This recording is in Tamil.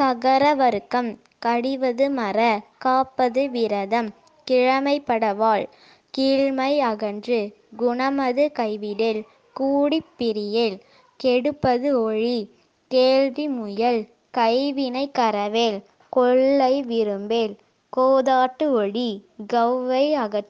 ககர வருக்கம் கடிவது மற காப்பது விரதம். கிழமைப்படவால் கீழ்மை அகன்று. குணமது கைவிடேல் கூடிப் பிரியேல். கெடுப்பது ஒழி கேள்வி முயல். கைவினை கரவேல் கொள்ளை விரும்பேல். கோதாட்டு ஒழி கௌவை அகற்று